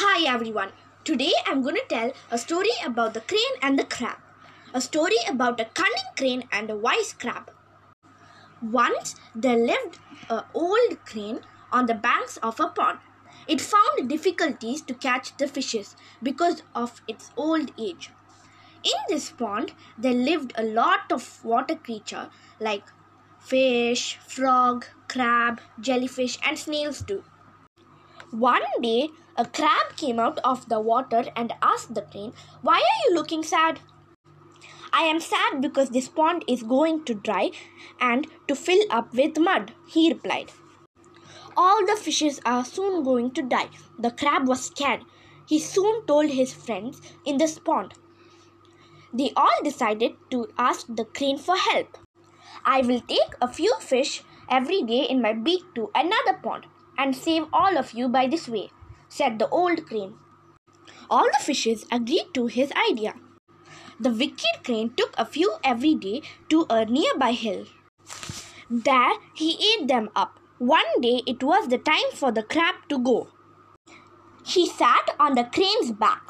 Hi everyone. Today I'm going to tell a story about the crane and the crab. A story about a cunning crane and a wise crab. Once there lived an old crane on the banks of a pond. It found difficulties to catch the fishes because of its old age. In this pond there lived a lot of water creatures like fish, frog, crab, jellyfish and snails too. One day, a crab came out of the water and asked the crane, Why are you looking sad? I am sad because this pond is going to dry and to fill up with mud, he replied. All the fishes are soon going to die. The crab was scared. He soon told his friends in this pond. They all decided to ask the crane for help. I will take a few fish every day in my beak to another pond and save all of you by this way, said the old crane. All the fishes agreed to his idea. The wicked crane took a few every day to a nearby hill. There he ate them up. One day it was the time for the crab to go. He sat on the crane's back.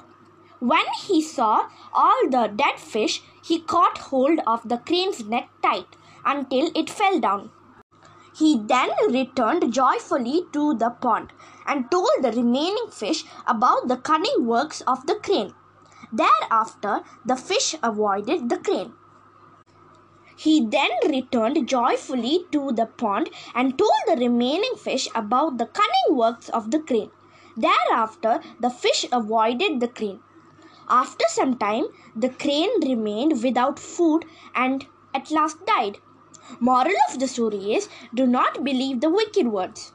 When he saw all the dead fish, he caught hold of the crane's neck tight until it fell down. He then returned joyfully to the pond and told the remaining fish about the cunning works of the crane. Thereafter, the fish avoided the crane. He then returned joyfully to the pond and told the remaining fish about the cunning works of the crane. Thereafter, the fish avoided the crane. After some time, the crane remained without food and at last died. Moral of the story is do not believe the wicked words.